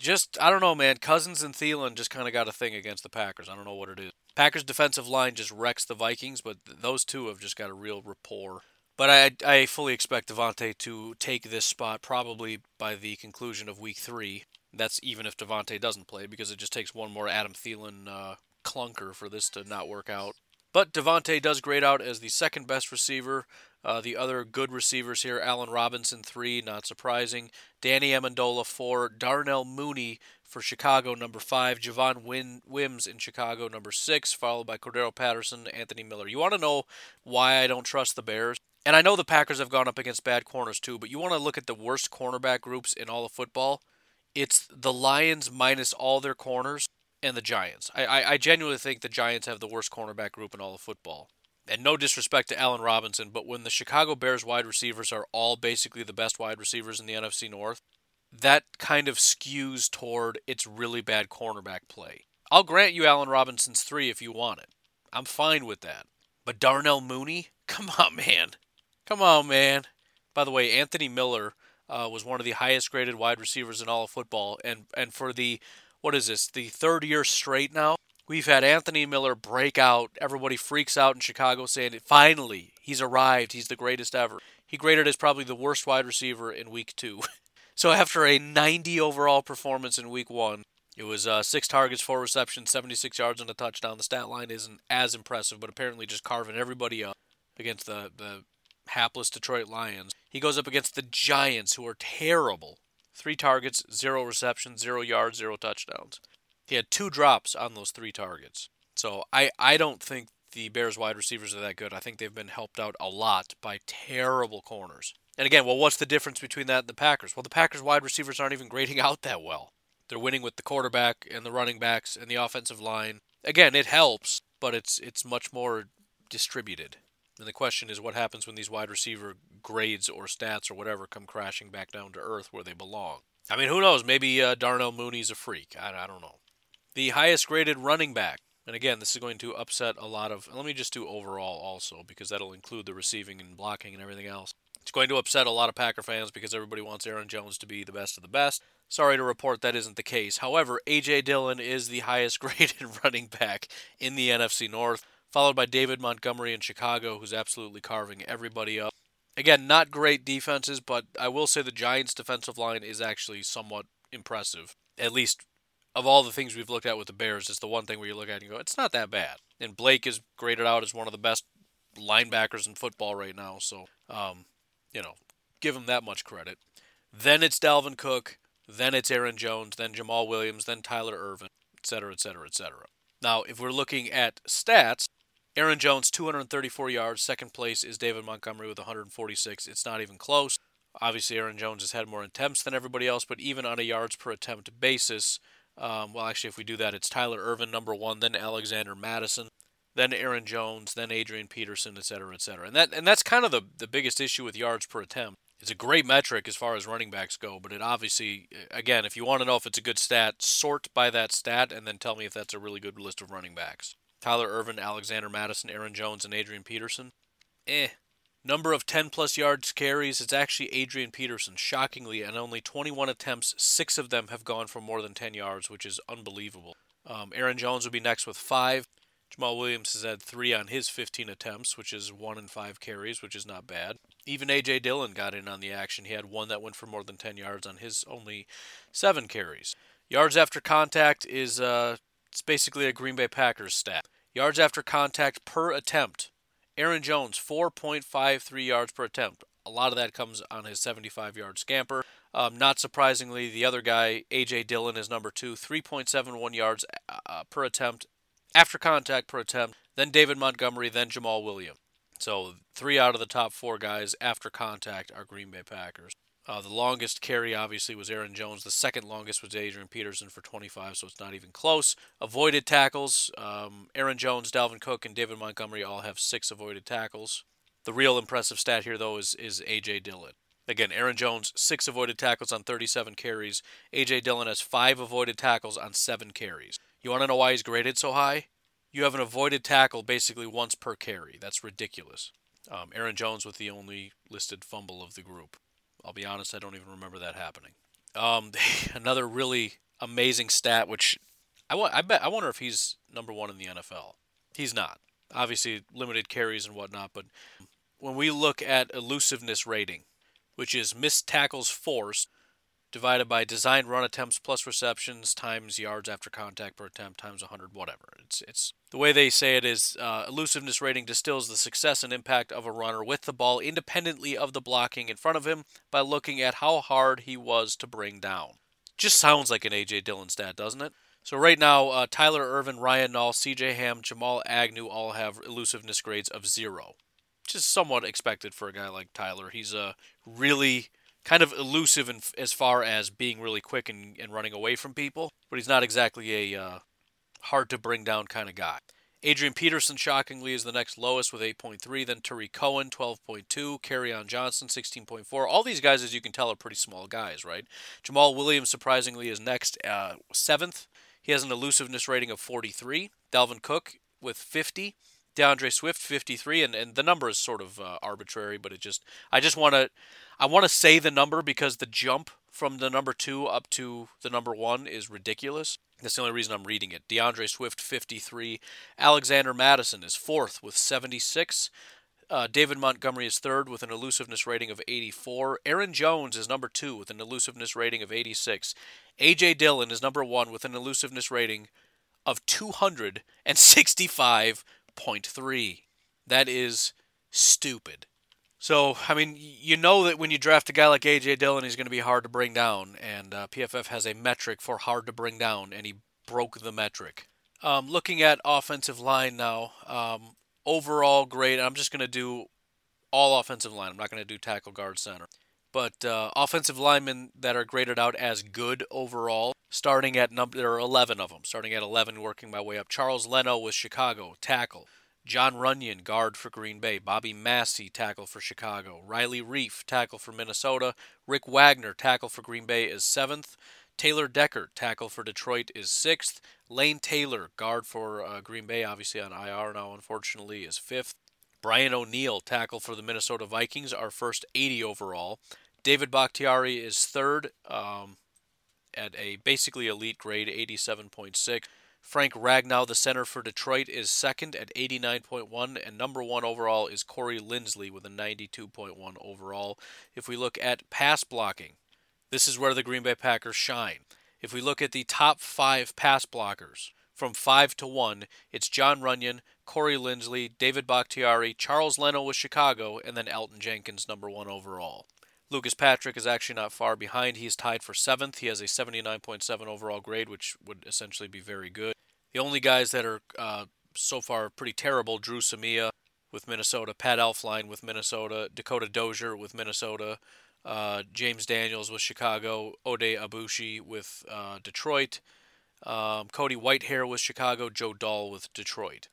just I don't know, man. Cousins and Thielen just kind of got a thing against the Packers. I don't know what it is. Packers defensive line just wrecks the Vikings, but those two have just got a real rapport. But I I fully expect Davante to take this spot probably by the conclusion of Week Three. That's even if Davante doesn't play because it just takes one more Adam Thielen uh, clunker for this to not work out. But Davante does grade out as the second best receiver. Uh, the other good receivers here Allen Robinson, three, not surprising. Danny Amendola, four. Darnell Mooney for Chicago, number five. Javon Win- Wims in Chicago, number six, followed by Cordarrelle Patterson, Anthony Miller. You want to know why I don't trust the Bears? And I know the Packers have gone up against bad corners too, but you want to look at the worst cornerback groups in all of football. It's the Lions minus all their corners and the Giants. I, I, I genuinely think the Giants have the worst cornerback group in all of football. And no disrespect to Allen Robinson, but when the Chicago Bears wide receivers are all basically the best wide receivers in the NFC North, that kind of skews toward its really bad cornerback play. I'll grant you Allen Robinson's three if you want it. I'm fine with that. But Darnell Mooney? <laughs> Come on, man. Come on, man. By the way, Anthony Miller uh, was one of the highest graded wide receivers in all of football, and and for the what is this, the third year straight now? We've had Anthony Miller break out. Everybody freaks out in Chicago saying, finally, he's arrived. He's the greatest ever. He graded as probably the worst wide receiver in week two. <laughs> so after a 90 overall performance in week one, it was uh, six targets, four receptions, 76 yards, and a touchdown. The stat line isn't as impressive, but apparently just carving everybody up against the, the hapless Detroit Lions. He goes up against the Giants, who are terrible. Three targets, zero receptions, zero yards, zero touchdowns. He had two drops on those three targets. So I, I don't think the Bears wide receivers are that good. I think they've been helped out a lot by terrible corners. And again, well, what's the difference between that and the Packers? Well, the Packers wide receivers aren't even grading <laughs> out that well. They're winning with the quarterback and the running backs and the offensive line. Again, it helps, but it's it's much more distributed. And the question is what happens when these wide receiver grades or stats or whatever come crashing back down to earth where they belong. I mean, who knows? Maybe uh, Darnell Mooney's a freak. I, I don't know. The highest graded running back. And again, this is going to upset a lot of. Let me just do overall also, because that'll include the receiving and blocking and everything else. It's going to upset a lot of Packer fans because everybody wants Aaron Jones to be the best of the best. Sorry to report that isn't the case. However, A.J. Dillon is the highest <laughs> graded running back in the NFC North followed by David Montgomery in Chicago, who's absolutely carving everybody up. Again, not great defenses, but I will say the Giants' defensive line is actually somewhat impressive. At least of all the things we've looked at with the Bears, it's the one thing where you look at and go, it's not that bad. And Blake is graded out as one of the best linebackers in football right now, so um, you know, give him that much credit. Then it's Dalvin Cook, then it's Aaron Jones, then Jamaal Williams, then Tyler Ervin, et cetera, et cetera, et cetera. Now, if we're looking at stats, Aaron Jones, 234 yards. Second place is David Montgomery with 146. It's not even close. Obviously, Aaron Jones has had more attempts than everybody else, but even on a yards per attempt basis, um, well, actually, if we do that, it's Tyler Ervin, number one, then Alexander Mattison, then Aaron Jones, then Adrian Peterson, et cetera, et cetera. And that and that's kind of the the biggest issue with yards per attempt. It's a great metric as far as running backs go, but it obviously, again, if you want to know if it's a good stat, sort by that stat and then tell me if that's a really good list of running backs. Tyler Ervin, Alexander Mattison, Aaron Jones, and Adrian Peterson. Eh. Number of 10 plus yards carries, it's actually Adrian Peterson. Shockingly, and only 21 attempts, six of them have gone for more than 10 yards, which is unbelievable. Um, Aaron Jones would be next with five. Jamaal Williams has had three on his 15 attempts, which is one in five carries, which is not bad. Even A.J. Dillon got in on the action. He had one that went for more than 10 yards on his only seven carries. Yards after contact is uh, it's basically a Green Bay Packers stat. Yards after contact per attempt. Aaron Jones, 4.53 yards per attempt. A lot of that comes on his 75 yard scamper. Um, not surprisingly, the other guy, A.J. Dillon, is number two, 3.71 yards uh, per attempt after contact per attempt. Then David Montgomery, then Jamaal Williams. So three out of the top four guys after contact are Green Bay Packers. Uh, the longest carry, obviously, was Aaron Jones. The second longest was Adrian Peterson for 25, so it's not even close. Avoided tackles. Um, Aaron Jones, Dalvin Cook, and David Montgomery all have six avoided tackles. The real impressive stat here, though, is, is A.J. Dillon. Again, Aaron Jones, six avoided tackles on 37 carries. A.J. Dillon has five avoided tackles on seven carries. You want to know why he's graded so high? You have an avoided tackle basically once per carry. That's ridiculous. Um, Aaron Jones with the only listed fumble of the group. I'll be honest, I don't even remember that happening. Um, <laughs> another really amazing stat, which I, I bet I wonder if he's number one in the NFL. He's not. Obviously, limited carries and whatnot, but when we look at elusiveness rating, which is missed tackles forced divided by designed run attempts plus receptions times yards after contact per attempt times 100 whatever. It's it's the way they say it is uh, elusiveness rating distills the success and impact of a runner with the ball independently of the blocking in front of him by looking at how hard he was to bring down. Just sounds like an aj dillon stat doesn't it? So right now uh, tyler ervin ryan nall cj ham jamal agnew all have elusiveness grades of zero. Which is somewhat expected for a guy like tyler. He's a really kind of elusive in, as far as being really quick and, and running away from people, but he's not exactly a uh, hard to bring down kind of guy. Adrian Peterson, shockingly, is the next lowest with 8.3. Then Tarik Cohen, 12.2. Kerryon Johnson, 16.4. All these guys, as you can tell, are pretty small guys, right? Jamaal Williams, surprisingly, is next, uh, seventh. He has an elusiveness rating of 43. Dalvin Cook with 50. DeAndre Swift 53 and, and the number is sort of uh, arbitrary but it just I just want to I want to say the number because the jump from the number 2 up to the number 1 is ridiculous. That's the only reason I'm reading it. DeAndre Swift 53, Alexander Mattison is 4th with 76. Uh, David Montgomery is third with an elusiveness rating of 84. Aaron Jones is number two with an elusiveness rating of 86. A.J. Dillon is number one with an elusiveness rating of 265 0.3. That is stupid. So, I mean, you know that when you draft a guy like A.J. Dillon, he's going to be hard to bring down, and uh, PFF has a metric for hard to bring down, and he broke the metric. Um, looking at offensive line now, um, overall grade, I'm just going to do all offensive line. I'm not going to do tackle, guard, center. But uh, offensive linemen that are graded out as good overall, starting at number, there are 11 of them, starting at 11, working my way up. Charles Leno with Chicago, tackle. Jon Runyan, guard for Green Bay. Bobby Massie, tackle for Chicago. Riley Reiff, tackle for Minnesota. Rick Wagner, tackle for Green Bay, is seventh. Taylor Decker, tackle for Detroit, is sixth. Lane Taylor, guard for uh, Green Bay, obviously on IR now, unfortunately, is fifth. Brian O'Neill, tackle for the Minnesota Vikings, our first 80 overall. David Bakhtiari is third um, at a basically elite grade, 87.6. Frank Ragnow, the center for Detroit, is second at 89.1, and number one overall is Corey Linsley with a 92.1 overall. If we look at pass blocking, this is where the Green Bay Packers shine. If we look at the top five pass blockers, from 5 to 1, it's Jon Runyan, Corey Linsley, David Bakhtiari, Charles Leno with Chicago, and then Elgton Jenkins, number one overall. Lucas Patrick is actually not far behind. He's tied for seventh. He has a 79.7 overall grade, which would essentially be very good. The only guys that are uh, so far pretty terrible Dru Samia with Minnesota, Pat Elflein with Minnesota, Dakota Dozier with Minnesota, uh, James Daniels with Chicago, Oday Aboushi with uh, Detroit, um, Cody Whitehair with Chicago, Joe Dahl with Detroit.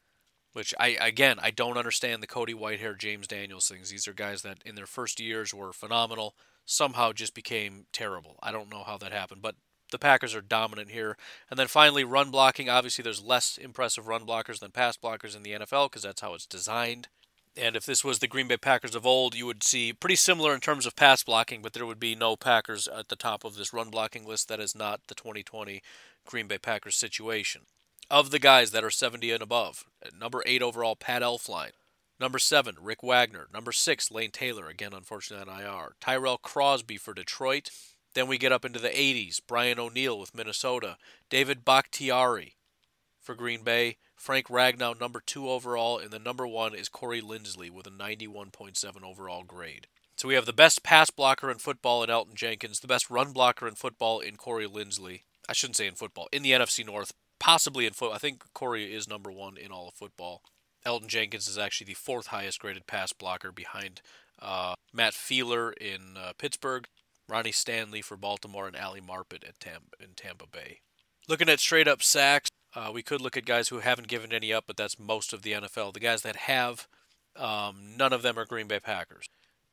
Which I again I don't understand the Cody Whitehair, James Daniels things. These are guys that in their first years were phenomenal, somehow just became terrible. I don't know how that happened, but the Packers are dominant here. And then finally, run blocking. Obviously, there's less impressive run blockers than pass blockers in the NFL because that's how it's designed. And if this was the Green Bay Packers of old, you would see pretty similar in terms of pass blocking, but there would be no Packers at the top of this run blocking list. That is not the 2020 Green Bay Packers situation of the guys that are 70 and above. Number 8 overall, Pat Elflein. Number 7, Rick Wagner. Number 6, Lane Taylor, again, unfortunately on IR. Tyrell Crosby for Detroit. Then we get up into the 80s. Brian O'Neill with Minnesota. David Bakhtiari for Green Bay. Frank Ragnow, number 2 overall. And the number 1 is Corey Linsley with a 91.7 overall grade. So we have the best pass blocker in football in Elgton Jenkins, the best run blocker in football in Corey Linsley. I shouldn't say in football, in the NFC North, possibly in foot. I think Corey is number one in all of football. Elgton Jenkins is actually the fourth highest graded pass blocker behind uh, Matt Feiler in uh, Pittsburgh, Ronnie Stanley for Baltimore, and Ali Marpet at Tam- in Tampa Bay. Looking at straight up sacks, uh, we could look at guys who haven't given any up, but that's most of the NFL. The guys that have, um, none of them are Green Bay Packers.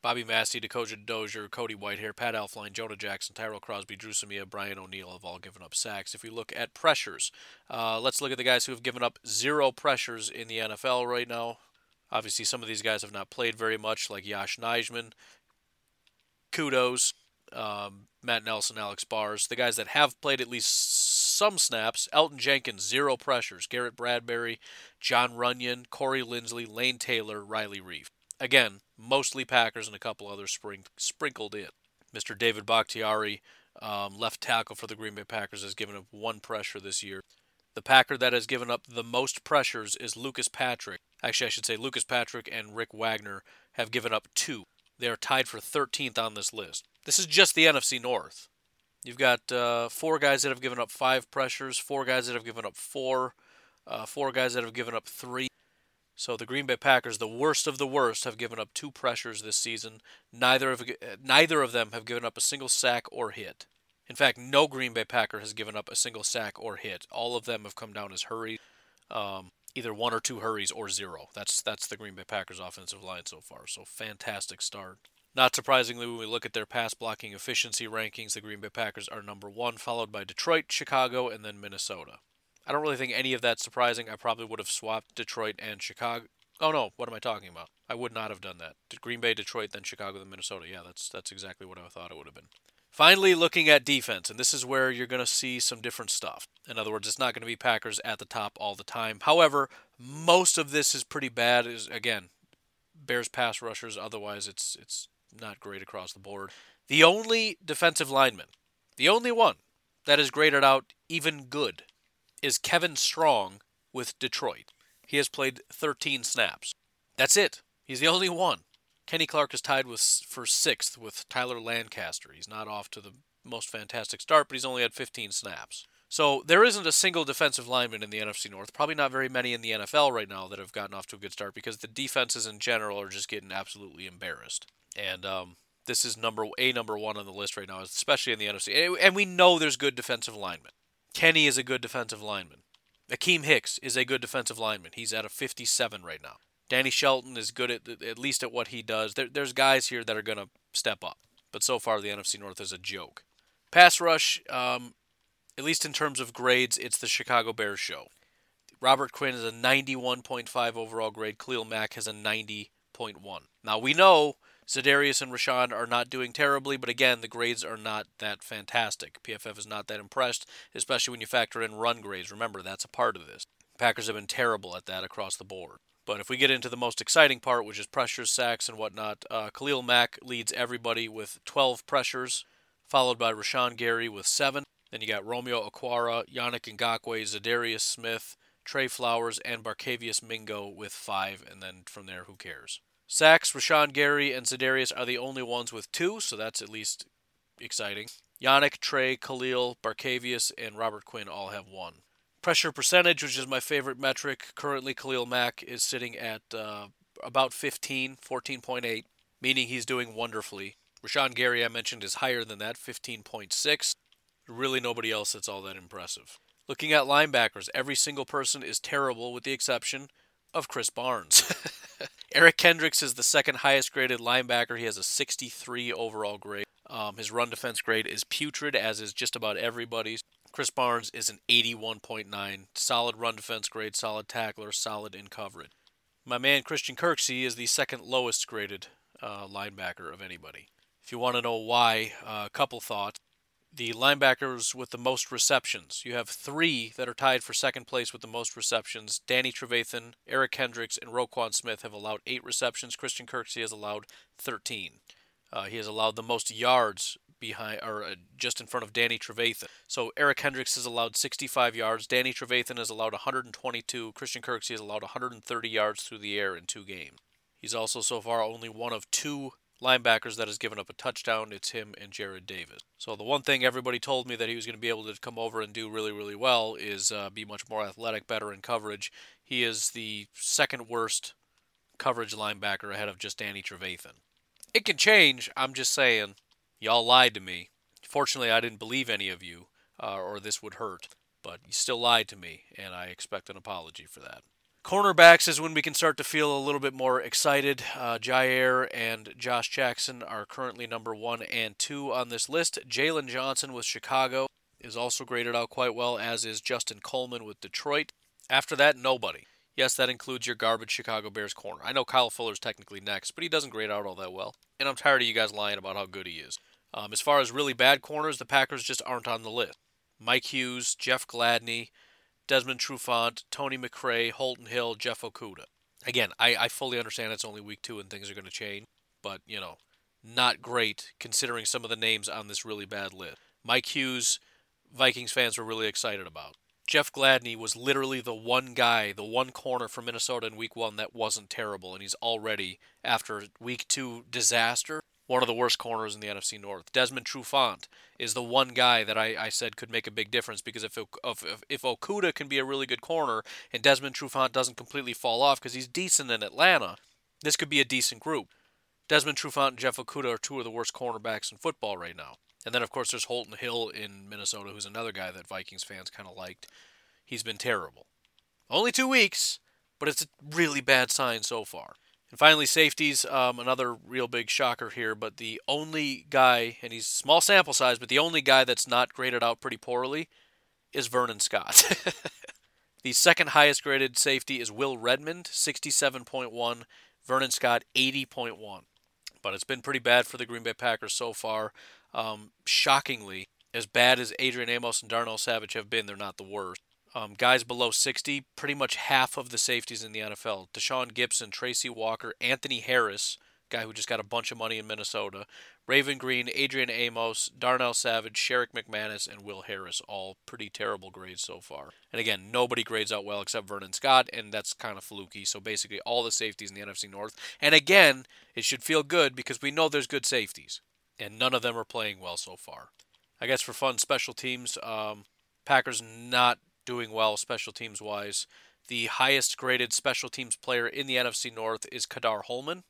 Bobby Massie, Dakota Dozier, Cody Whitehair, Pat Elflein, Jonah Jackson, Tyrell Crosby, Dru Samia, Brian O'Neill have all given up sacks. If we look at pressures, uh, let's look at the guys who have given up zero pressures in the NFL right now. Obviously, some of these guys have not played very much, like Yosh Nijman. Kudos. Um, Matt Nelson, Alex Bars. The guys that have played at least some snaps Elgton Jenkins, zero pressures. Garrett Bradbury, Jon Runyan, Corey Linsley, Lane Taylor, Riley Reiff. Again, mostly Packers and a couple others spring, sprinkled in. Mr. David Bakhtiari, um, left tackle for the Green Bay Packers, has given up one pressure this year. The Packer that has given up the most pressures is Lucas Patrick. Actually, I should say Lucas Patrick and Rick Wagner have given up two. They are tied for 13th on this list. This is just the NFC North. You've got uh, four guys that have given up five pressures, four guys that have given up four, uh, four guys that have given up three. So the Green Bay Packers, the worst of the worst, have given up two pressures this season. Neither of neither of them have given up a single sack or hit. In fact, no Green Bay Packer has given up a single sack or hit. All of them have come down as hurries, um, either one or two hurries or zero. That's that's the Green Bay Packers offensive line so far. So fantastic start. Not surprisingly, when we look at their pass blocking efficiency rankings, the Green Bay Packers are number one, followed by Detroit, Chicago, and then Minnesota. I don't really think any of that's surprising. I probably would have swapped Detroit and Chicago. Oh no, what am I talking about? I would not have done that. Green Bay, Detroit, then Chicago, then Minnesota. Yeah, that's that's exactly what I thought it would have been. Finally, looking at defense, and this is where you're going to see some different stuff. In other words, it's not going to be Packers at the top all the time. However, most of this is pretty bad. Is again, Bears pass rushers. Otherwise, it's it's not great across the board. The only defensive lineman, the only one that is graded out even good, is Kevin Strong with Detroit. He has played 13 snaps. That's it. He's the only one. Kenny Clark is tied with for sixth with Tyler Lancaster. He's not off to the most fantastic start, but he's only had 15 snaps. So there isn't a single defensive lineman in the NFC North. Probably not very many in the NFL right now that have gotten off to a good start because the defenses in general are just getting absolutely embarrassed. And um, this is number a number one on the list right now, especially in the NFC. And we know there's good defensive linemen. Kenny is a good defensive lineman. Akiem Hicks is a good defensive lineman. He's at a 57 right now. Danny Shelton is good at at least at what he does. There, there's guys here that are going to step up, but so far the NFC North is a joke. Pass rush, um, at least in terms of grades, it's the Chicago Bears show. Robert Quinn is a 91.5 overall grade. Khalil Mack has a 90.1. Now we know Za'Darius and Rashan are not doing terribly, but again, the grades are not that fantastic. PFF is not that impressed, especially when you factor in run grades. Remember, that's a part of this. Packers have been terrible at that across the board. But if we get into the most exciting part, which is pressures, sacks, and whatnot, uh, Khalil Mack leads everybody with 12 pressures, followed by Rashan Gary with 7. Then you got Romeo Okwara, Yannick Ngakoue, Za'Darius Smith, Trey Flowers, and Barkevious Mingo with 5, and then from there, who cares? Sacks, Rashan Gary, and Za'Darius are the only ones with 2, so that's at least exciting. Yannick, Trey, Khalil, Barkevious, and Robert Quinn all have 1. Pressure percentage, which is my favorite metric, currently Khalil Mack is sitting at uh, about 15, 14.8, meaning he's doing wonderfully. Rashan Gary, I mentioned, is higher than that, 15.6. Really, nobody else that's all that impressive. Looking at linebackers, every single person is terrible with the exception of Krys Barnes. <laughs> <laughs> Eric Kendricks is the second highest graded linebacker. He has a 63 overall grade. Um, his run defense grade is putrid, as is just about everybody's. Krys Barnes is an 81.9. Solid run defense grade, solid tackler, solid in coverage. My man Christian Kirksey is the second lowest graded uh, linebacker of anybody. If you want to know why, uh, a couple thoughts. The linebackers with the most receptions. You have three that are tied for second place with the most receptions. Danny Trevathan, Eric Kendricks, and Roquan Smith have allowed eight receptions. Christian Kirksey has allowed 13. Uh, he has allowed the most yards behind or uh, just in front of Danny Trevathan. So Eric Kendricks has allowed 65 yards. Danny Trevathan has allowed 122. Christian Kirksey has allowed 130 yards through the air in two games. He's also so far only one of two linebackers that has given up a touchdown, it's him and Jarrad Davis. So the one thing everybody told me that he was going to be able to come over and do really, really well is uh, be much more athletic, better in coverage. He is the second worst coverage linebacker ahead of just Danny Trevathan. It can change. I'm just saying, y'all lied to me. Fortunately, I didn't believe any of you, uh, or this would hurt. But you still lied to me, and I expect an apology for that. Cornerbacks is when we can start to feel a little bit more excited. Uh, Jaire and Josh Jackson are currently number one and two on this list. Jaylon Johnson with Chicago is also graded out quite well, as is Justin Coleman with Detroit. After that, nobody. Yes, that includes your garbage Chicago Bears corner. I know Kyle Fuller's technically next, but he doesn't grade out all that well. And I'm tired of you guys lying about how good he is. Um, as far as really bad corners, the Packers just aren't on the list. Mike Hughes, Jeff Gladney, Desmond Trufant, Tony McRae, Holton Hill, Jeff Okudah. Again, I, I fully understand it's only week two and things are going to change, but, you know, not great considering some of the names on this really bad list. Mike Hughes, Vikings fans were really excited about. Jeff Gladney was literally the one guy, the one corner from Minnesota in week one that wasn't terrible, and he's already, after week two disaster, one of the worst corners in the NFC North. Desmond Trufant is the one guy that I, I said could make a big difference because if, if if Okudah can be a really good corner and Desmond Trufant doesn't completely fall off because he's decent in Atlanta, this could be a decent group. Desmond Trufant and Jeff Okudah are two of the worst cornerbacks in football right now. And then of course there's Holton Hill in Minnesota, who's another guy that Vikings fans kind of liked. He's been terrible. Only two weeks, but it's a really bad sign so far. And finally, safeties, um, another real big shocker here, but the only guy, and he's small sample size, but the only guy that's not graded out pretty poorly is Vernon Scott. <laughs> the second highest graded safety is Will Redmond, 67.1, Vernon Scott, 80.1. But it's been pretty bad for the Green Bay Packers so far. Um, shockingly, as bad as Adrian Amos and Darnell Savage have been, they're not the worst. Um, guys below 60, pretty much half of the safeties in the NFL. Tashaun Gipson, Tracy Walker, Anthony Harris, guy who just got a bunch of money in Minnesota, Raven Greene, Adrian Amos, Darnell Savage, Sherrick McManus, and Will Harris, all pretty terrible grades so far. And again, nobody grades out well except Vernon Scott, and that's kind of fluky. So basically, all the safeties in the NFC North. And again, it should feel good because we know there's good safeties, and none of them are playing well so far. I guess for fun, special teams, um, Packers not doing well special teams wise. The highest graded special teams player in the NFC North is Ka'dar Hollman.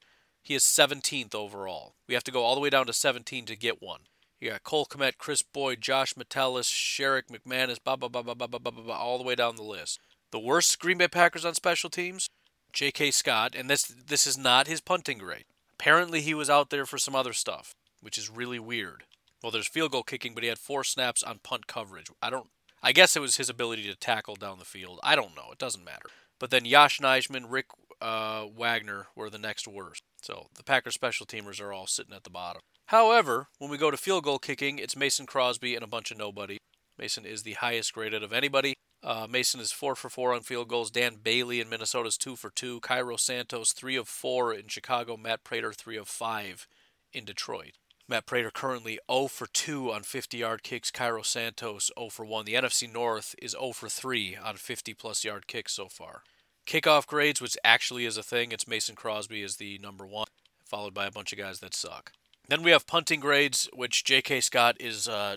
He is 17th overall. We have to go all the way down to 17 to get one. You got Cole Kmet, Chris Boyd, Josh Metellus, Sherrick McManus, blah, blah, blah, blah, blah, blah, blah, blah, all the way down the list. The worst Green Bay Packers on special teams, J.K. Scott, and this this is not his punting grade. Apparently, he was out there for some other stuff, which is really weird. Well, there's field goal kicking, but he had four snaps on punt coverage. I don't I guess it was his ability to tackle down the field. I don't know. It doesn't matter. But then Yosh Nijman, Rick uh, Wagner were the next worst. So the Packers special teamers are all sitting at the bottom. However, when we go to field goal kicking, it's Mason Crosby and a bunch of nobody. Mason is the highest graded of anybody. Uh, Mason is four for four on field goals. Dan Bailey in Minnesota is two for two. Cairo Santos three of four in Chicago. Matt Prater three of five in Detroit. Matt Prater currently 0 for 2 on 50 yard kicks. Cairo Santos 0 for 1. The NFC North is 0 for 3 on 50 plus yard kicks so far. Kickoff grades, which actually is a thing, it's Mason Crosby is the number one, followed by a bunch of guys that suck. Then we have punting grades, which J.K. Scott is uh,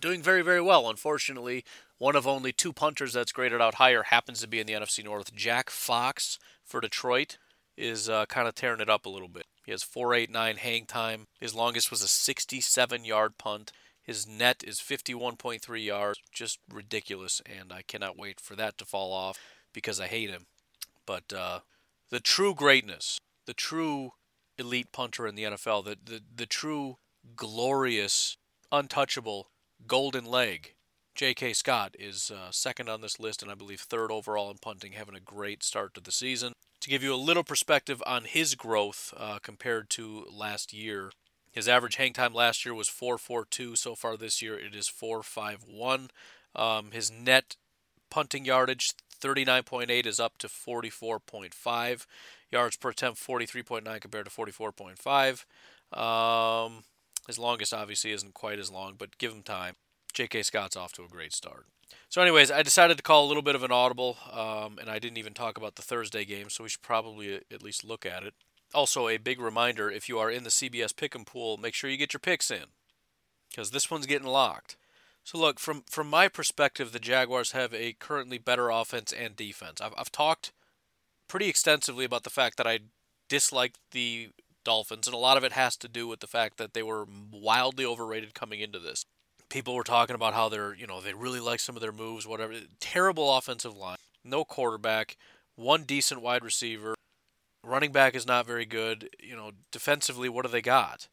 doing very, very well. Unfortunately, one of only two punters that's graded out higher happens to be in the NFC North. Jack Fox for Detroit is uh, kind of tearing it up a little bit. He has 489 hang time. His longest was a 67 yard punt. His net is 51.3 yards. Just ridiculous, and I cannot wait for that to fall off because I hate him. But uh, the true greatness, the true elite punter in the NFL, the, the, the true glorious, untouchable golden leg, J.K. Scott is uh, second on this list and I believe third overall in punting, having a great start to the season to give you a little perspective on his growth uh, compared to last year. His average hang time last year was 4.42. So far this year, it is 4.51. Um, his net punting yardage, 39.8, is up to 44.5. Yards per attempt, 43.9 compared to 44.5. Um, his longest obviously isn't quite as long, but give him time. J.K. Scott's off to a great start. So, anyways, I decided to call a little bit of an audible, um, and I didn't even talk about the Thursday game, so we should probably at least look at it. Also, a big reminder if you are in the CBS Pick'em pool, make sure you get your picks in because this one's getting locked. So, look, from, from my perspective, the Jaguars have a currently better offense and defense. I've, I've talked pretty extensively about the fact that I disliked the Dolphins, and a lot of it has to do with the fact that they were wildly overrated coming into this. People were talking about how they're, you know, they really like some of their moves, whatever. Terrible offensive line, no quarterback, one decent wide receiver, running back is not very good. You know, defensively, what do they got?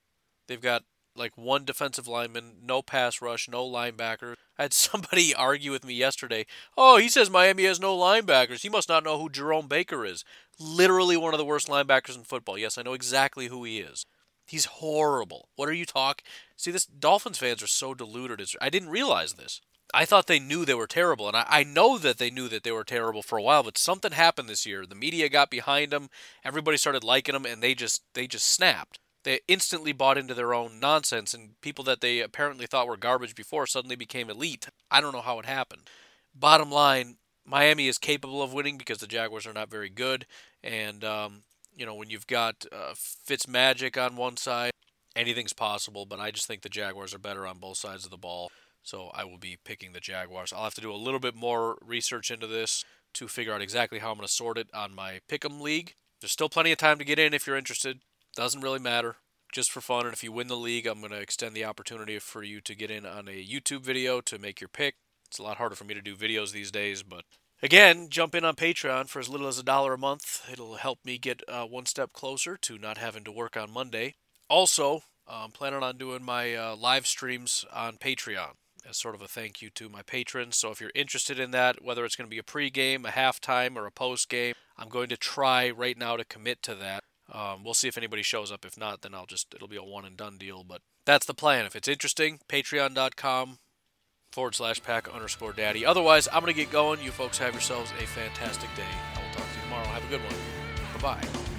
They've got like one defensive lineman, no pass rush, no linebackers. I had <laughs> somebody argue with me yesterday. Oh, he says Miami has no linebackers. He must not know who Jerome Baker is. Literally one of the worst linebackers in football. Yes, I know exactly who he is. He's horrible. What are you talking? See, this Dolphins fans are so deluded. I didn't realize this. I thought they knew they were terrible, and I, I know that they knew that they were terrible for a while. But something happened this year. The media got behind them. Everybody started liking them, and they just they just snapped they instantly bought into their own nonsense, and people that they apparently thought were garbage before suddenly became elite. I don't know how it happened. Bottom line, Miami is capable of winning because the Jaguars are not very good, and um, you know when you've got uh, Fitz Magic on one side, anything's possible. But I just think the Jaguars are better on both sides of the ball, so I will be picking the Jaguars. I'll have to do a little bit more research into this to figure out exactly how I'm going to sort it on my Pick'em league. There's still plenty of time to get in if you're interested. Doesn't really matter. Just for fun. And if you win the league, I'm going to extend the opportunity for you to get in on a YouTube video to make your pick. It's a lot harder for me to do videos these days, but again, jump in on Patreon for as little as a dollar a month. It'll help me get uh, one step closer to not having to work on Monday. Also, I'm planning on doing my uh, live streams on Patreon as sort of a thank you to my patrons. So if you're interested in that, whether it's going to be a pregame, a halftime, or a postgame, I'm going to try right now to commit to that. Um, we'll see if anybody shows up. If not, then I'll just it'll be a one and done deal. But that's the plan. If it's interesting, patreon.com forward slash pack underscore daddy. Otherwise, I'm gonna get going. You folks have yourselves a fantastic day. I will talk to you tomorrow. Have a good one. Bye bye.